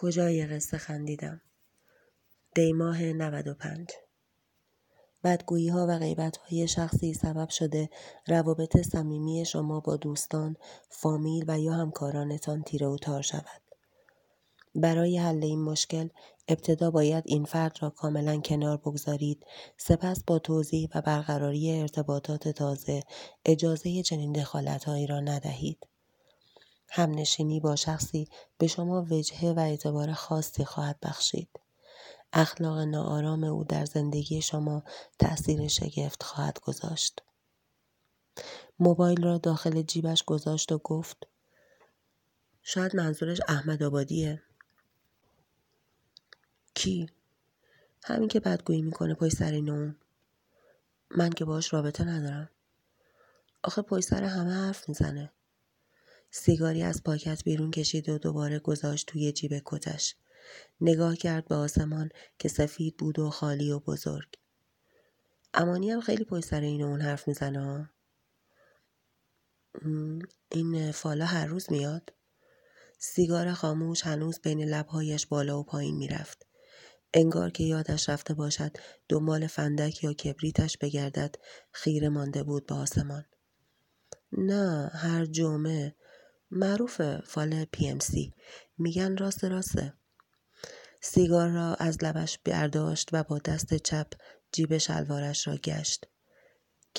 کجای قصه خندیدم؟ دیماه 95 بدگویی ها و غیبت های شخصی سبب شده روابط صمیمی شما با دوستان، فامیل و یا همکارانتان تیره و تار شود. برای حل این مشکل ابتدا باید این فرد را کاملا کنار بگذارید سپس با توضیح و برقراری ارتباطات تازه اجازه چنین دخالتهایی را ندهید. همنشینی با شخصی به شما وجهه و اعتبار خاصی خواهد بخشید. اخلاق ناآرام او در زندگی شما تأثیر شگفت خواهد گذاشت. موبایل را داخل جیبش گذاشت و گفت شاید منظورش احمد آبادیه. کی؟ همین که بدگویی می‌کنه پای سر این من که باش رابطه ندارم. آخه پای سر همه حرف می‌زنه. سیگاری از پاکت بیرون کشید و دوباره گذاشت توی جیب کتش. نگاه کرد به آسمان که سفید بود و خالی و بزرگ. امانی هم خیلی پای سر این اون حرف می‌زنه این فالا هر روز میاد. سیگار خاموش هنوز بین لبهایش بالا و پایین می‌رفت. انگار که یادش رفته باشد دنبال فندک یا کبریتش بگردد خیره مانده بود به آسمان. نه هر جمعه. معروف فال پی ام سی. میگن راست راسته. سیگار را از لبش برداشت و با دست چپ جیب شلوارش را گشت.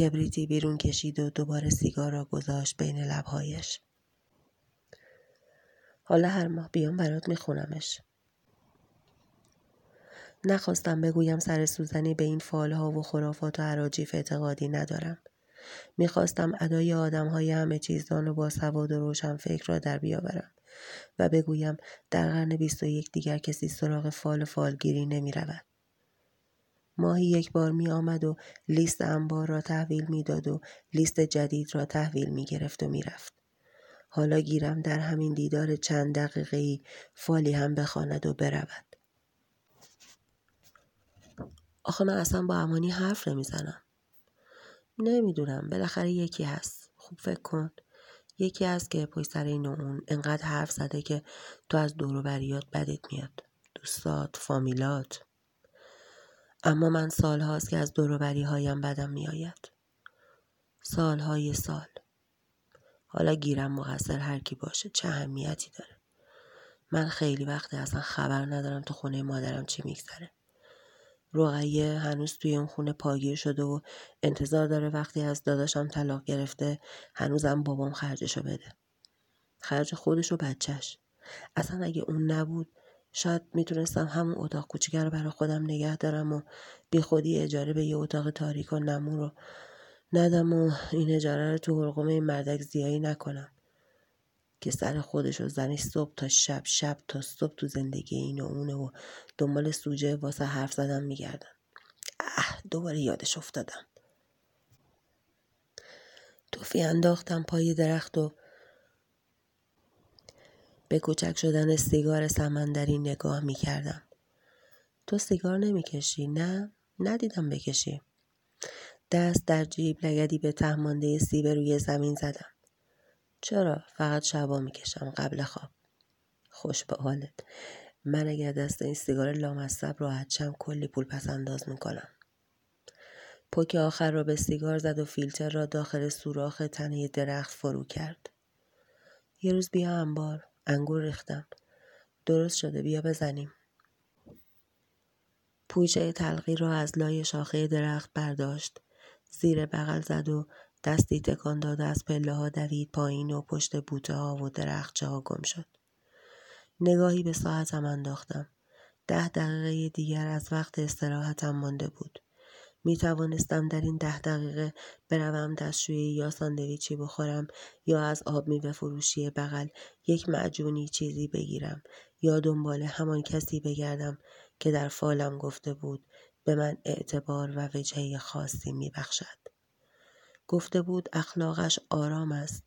کبریتی بیرون کشید و دوباره سیگار را گذاشت بین لبهایش. حالا هر ماه بیام برات میخونمش. نخواستم بگویم سر سوزنی به این فالها و خرافات و عراجیف اعتقادی ندارم. می‌خواستم ادای آدم های همه چیزدان و با سواد و روشن فکر را در بیاورم و بگویم در قرن بیست و یک دیگر کسی سراغ فال فالگیری نمی رود. ماهی یک بار می آمد و لیست انبار را تحویل می‌داد و لیست جدید را تحویل می گرفت و می رفت. حالا گیرم در همین دیدار چند دقیقه ای فالی هم بخواند و برود. آخه من اصلا با امانی حرف نمی‌زنم نمی‌دونم. بالاخره یکی هست. خوب فکر کن. یکی هست که پشت سر این اون انقدر حرف زده که تو از دوروبریات بدت میاد. دوستات فامیلات. اما من سال هاست که از دوروبری هایم بدم میآید. سالهای سال. حالا گیرم مقصر هر کی باشه. چه اهمیتی داره؟ من خیلی وقته اصلا خبر ندارم تو خونه مادرم چی میگذره. رقیه هنوز توی اون خونه پاگیر شده و انتظار داره وقتی از داداشم طلاق گرفته هنوزم بابام خرجشو بده. خرج خودش و بچهش. اصلا اگه اون نبود شاید می‌تونستم همون اتاق کوچیکه رو برای خودم نگه دارم و بی خودی اجاره به یه اتاق تاریک و نمون رو ندم و این اجاره رو تو حلقوم مردک زیایی نکنم. که سر خودش و زنش صبح تا شب شب تا صبح تو زندگی این و اونه و دنبال سوجه واسه حرف زدن میگردن. اه دوباره یادش افتادم. توفی انداختم پای درخت و به کوچک شدن سیگار سمندری نگاه می‌کردم. تو سیگار نمی‌کشی؟ نه ندیدم بکشی. دست در جیب لگدی به تهمانده سیب روی زمین زدم. چرا؟ فقط شبا می‌کشم قبل خواب. خوش به حالت. من اگر دست این سیگار لامصب راحت شم کلی پول پس انداز می‌کنم. پوک آخر را به سیگار زد و فیلتر را داخل سوراخ تنه درخت فرو کرد. یه روز بیا انبار. انگور ریختم. درست شده. بیا بزنیم. پوچه تلقی را از لای شاخه درخت برداشت. زیر بغل زد و دستی تکان داد از پله ها دوید پایین و پشت بوته ها و درخچه ها گم شد. نگاهی به ساعتم انداختم. ده دقیقه دیگر از وقت استراحتم مانده بود. می توانستم در این ده دقیقه بروم دستشویی یا ساندویچی بخورم یا از آب میوه فروشی بغل یک معجونی چیزی بگیرم یا دنبال همان کسی بگردم که در فالم گفته بود به من اعتبار و وجهه خاصی می بخشد. گفته بود اخلاقش آرام است.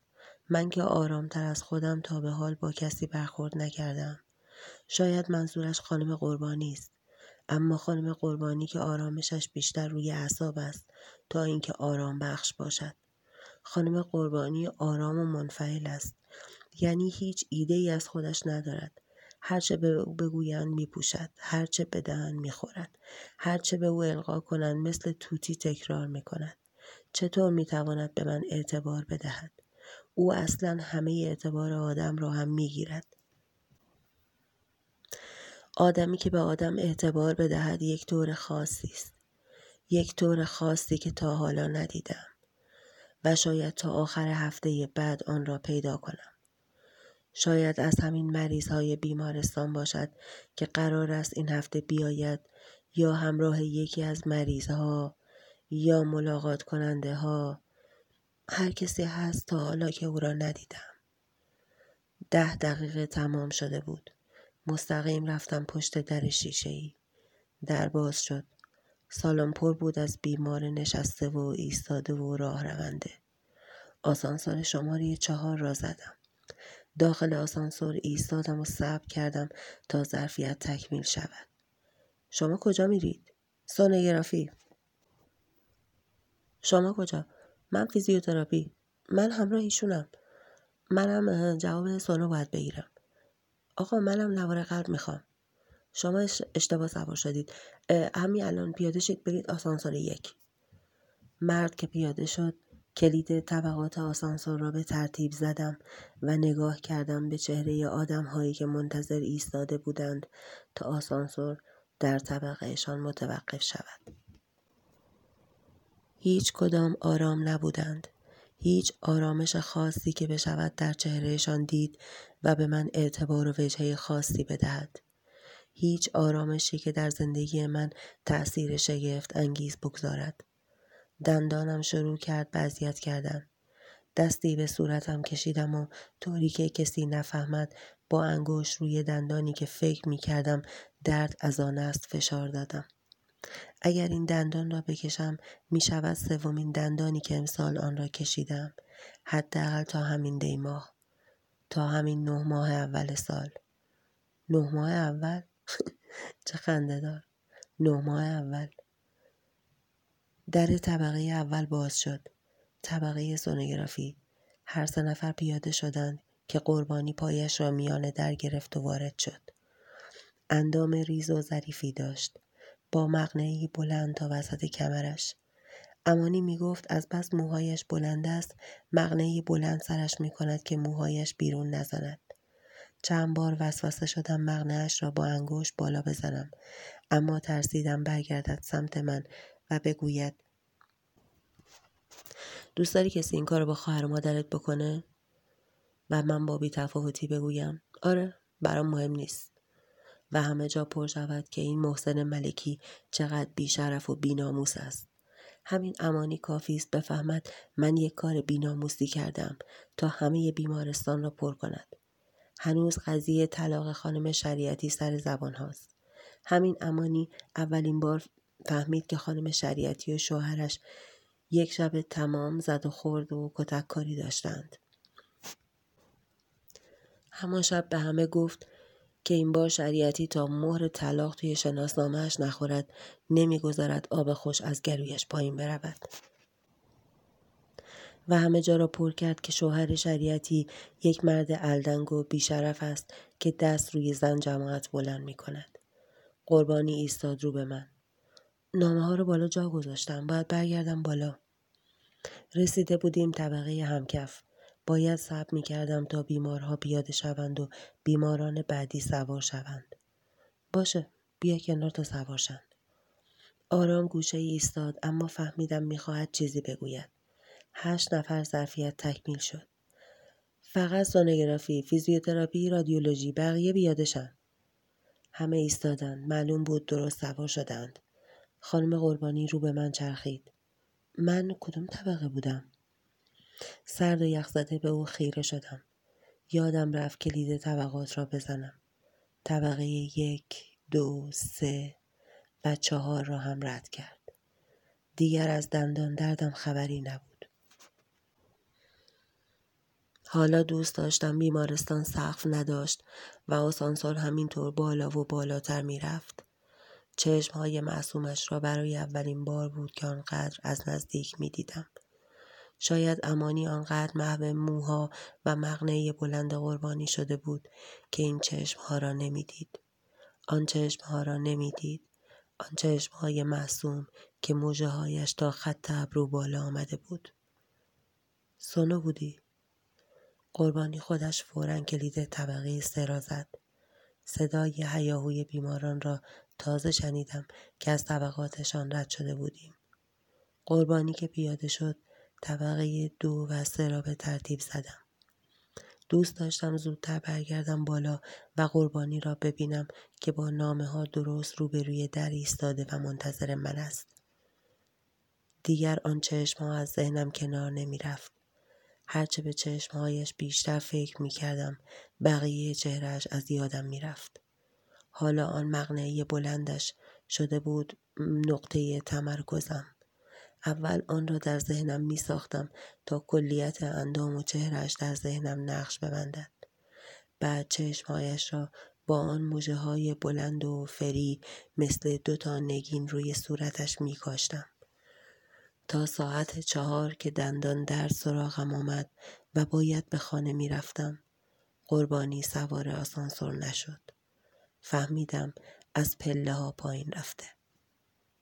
من که آرامتر از خودم تا به حال با کسی برخورد نکردم. شاید منظورش خانم قربانی است. اما خانم قربانی که آرامشش بیشتر روی اعصاب است تا اینکه آرام بخش باشد. خانم قربانی آرام و منفعل است. یعنی هیچ ایده ای از خودش ندارد. هرچه به او بگویند میپوشد هرچه بدهند می‌خورد هرچه به او القا کنند مثل توتی تکرار می‌کند چطور می‌تواند به من اعتبار بدهد؟ او اصلا همه اعتبار آدم را هم می‌گیرد. آدمی که به آدم اعتبار بدهد یک طور خاصی است. یک طور خاصی که تا حالا ندیدم و شاید تا آخر هفته بعد آن را پیدا کنم. شاید از همین مریض های بیمارستان باشد که قرار است این هفته بیاید یا همراه یکی از مریض ها یا ملاقات کننده ها هر کسی هست تا حالا که او را ندیدم. ده دقیقه تمام شده بود. مستقیم رفتم پشت در شیشه ای در باز شد. سالن پر بود از بیمار نشسته و ایستاده و راه رونده آسانسور شماره چهار را زدم. داخل آسانسور ایستادم و صبر کردم تا ظرفیت تکمیل شود. شما کجا میرید؟ سونوگرافی شما کجا؟ من فیزیوتراپی. من همراه ایشونم. منم جواب سونو باید بگیرم. آقا منم نوار قلب می‌خوام. شما اشتباه سوار شدید. همین الان پیاده شید برید آسانسور یک. مرد که پیاده شد کلید طبقات آسانسور را به ترتیب زدم و نگاه کردم به چهره آدم هایی که منتظر ایستاده بودند تا آسانسور در طبقهشان متوقف شود. هیچ کدام آرام نبودند. هیچ آرامش خاصی که بشود در چهرهشان دید و به من اعتبار و وجهه خاصی بدهد. هیچ آرامشی که در زندگی من تأثیر شگفت انگیز بگذارد. دندانم شروع کرد بزیت کردن. دستی به صورتم کشیدم و طوری که کسی نفهمد با انگوش روی دندانی که فکر می کردم درد از آن است فشار دادم. اگر این دندان را بکشم می شود سومین دندانی که امسال آن را کشیدم. حداقل تا همین دی ماه. تا همین نه ماه اول سال. نه ماه اول؟ چه خنده دار. نه ماه اول. در طبقه اول باز شد. طبقه سونوگرافی. هر سه نفر پیاده شدند که قربانی پایش را میان در گرفت و وارد شد. اندام ریز و ظریفی داشت. با مقنعی بلند تا وسط کمرش. امانی می گفت از بس موهایش بلند است مقنعی بلند سرش می کند که موهایش بیرون نزند. چند بار وسوسه شدم مقنعش را با انگوش بالا بزنم اما ترسیدم برگردد سمت من و بگوید دوست داری کسی این کار با خواهر مادرت بکنه و من با بیتفاوتی بگویم آره برام مهم نیست و همه جا پر شود که این محسن ملکی چقدر بیشرف و بیناموس است. همین امانی کافی است بفهمد من یک کار بیناموسی کردم تا همه بیمارستان را پر کند. هنوز قضیه طلاق خانم شریعتی سر زبان هاست. همین امانی اولین بار فهمید که خانم شریعتی و شوهرش یک شب تمام زد و خورد و کتک کاری داشتند. همان شب به همه گفت که این بار شریعتی تا مهر طلاق توی شناسنامهش نخورد نمی‌گذارد آب خوش از گلویش پایین برود. و همه جا را پر کرد که شوهر شریعتی یک مرد الدنگ و بیشرف است که دست روی زن جماعت بلند می کند. قربانی ایستاد رو به من. نامه ها رو بالا جا گذاشتم. باید برگردم بالا. رسیده بودیم طبقه همکف. باید صبر می کردم تا بیمارها پیاده شوند و بیماران بعدی سوار شوند. باشه بیا کنار تا سوار شند. آرام گوشه ای ایستاد اما فهمیدم می‌خواهد چیزی بگوید. هشت نفر ظرفیت تکمیل شد. فقط سونوگرافی، فیزیوتراپی، رادیولوژی بقیه بیادشن. همه ایستادند. معلوم بود درست سوار شدند. خانم قربانی رو به من چرخید. من کدوم طبقه بودم؟ سرد و یخزده به او خیره شدم. یادم رفت کلید طبقات را بزنم. طبقه یک، دو، سه و چهار را هم رد کرد. دیگر از دندان دردم خبری نبود. حالا دوست داشتم بیمارستان سقف نداشت و آسانسور همینطور بالا و بالاتر می‌رفت. های معصومش را برای اولین بار بود که آنقدر از نزدیک می دیدم. شاید امانی آنقدر محو موها و مغنه بلند قربانی شده بود که این چشمها را نمی‌دید. آن چشمها را نمی‌دید. آن چشمهای معصوم که موجه هایش تا خط ابرو بالا آمده بود. سونو بودی؟ قربانی خودش فورا کلید طبقه سه زد. صدای هیاهوی بیماران را تازه شنیدم که از طبقاتشان رد شده بودیم. قربانی که پیاده شد طبقه دو و سه را به ترتیب زدم. دوست داشتم زودتر برگردم بالا و قربانی را ببینم که با نامه ها درست روبروی در ایستاده و منتظر من است. دیگر آن چشم ها از ذهنم کنار نمی رفت. هرچه به چشمهایش بیشتر فکر می کردم بقیه چهرش از یادم می رفت. حالا آن مغنعه بلندش شده بود نقطه تمرکزم. اول آن را در ذهنم می ساختم تا کلیت اندام و چهرش در ذهنم نقش ببندد. بعد چشمهایش را با آن موجه های بلند و فری مثل دو تا نگین روی صورتش می کاشتم. تا ساعت چهار که دندان در سراغم آمد و باید به خانه می رفتم. قربانی سوار آسانسور نشد. فهمیدم از پله ها پایین رفته.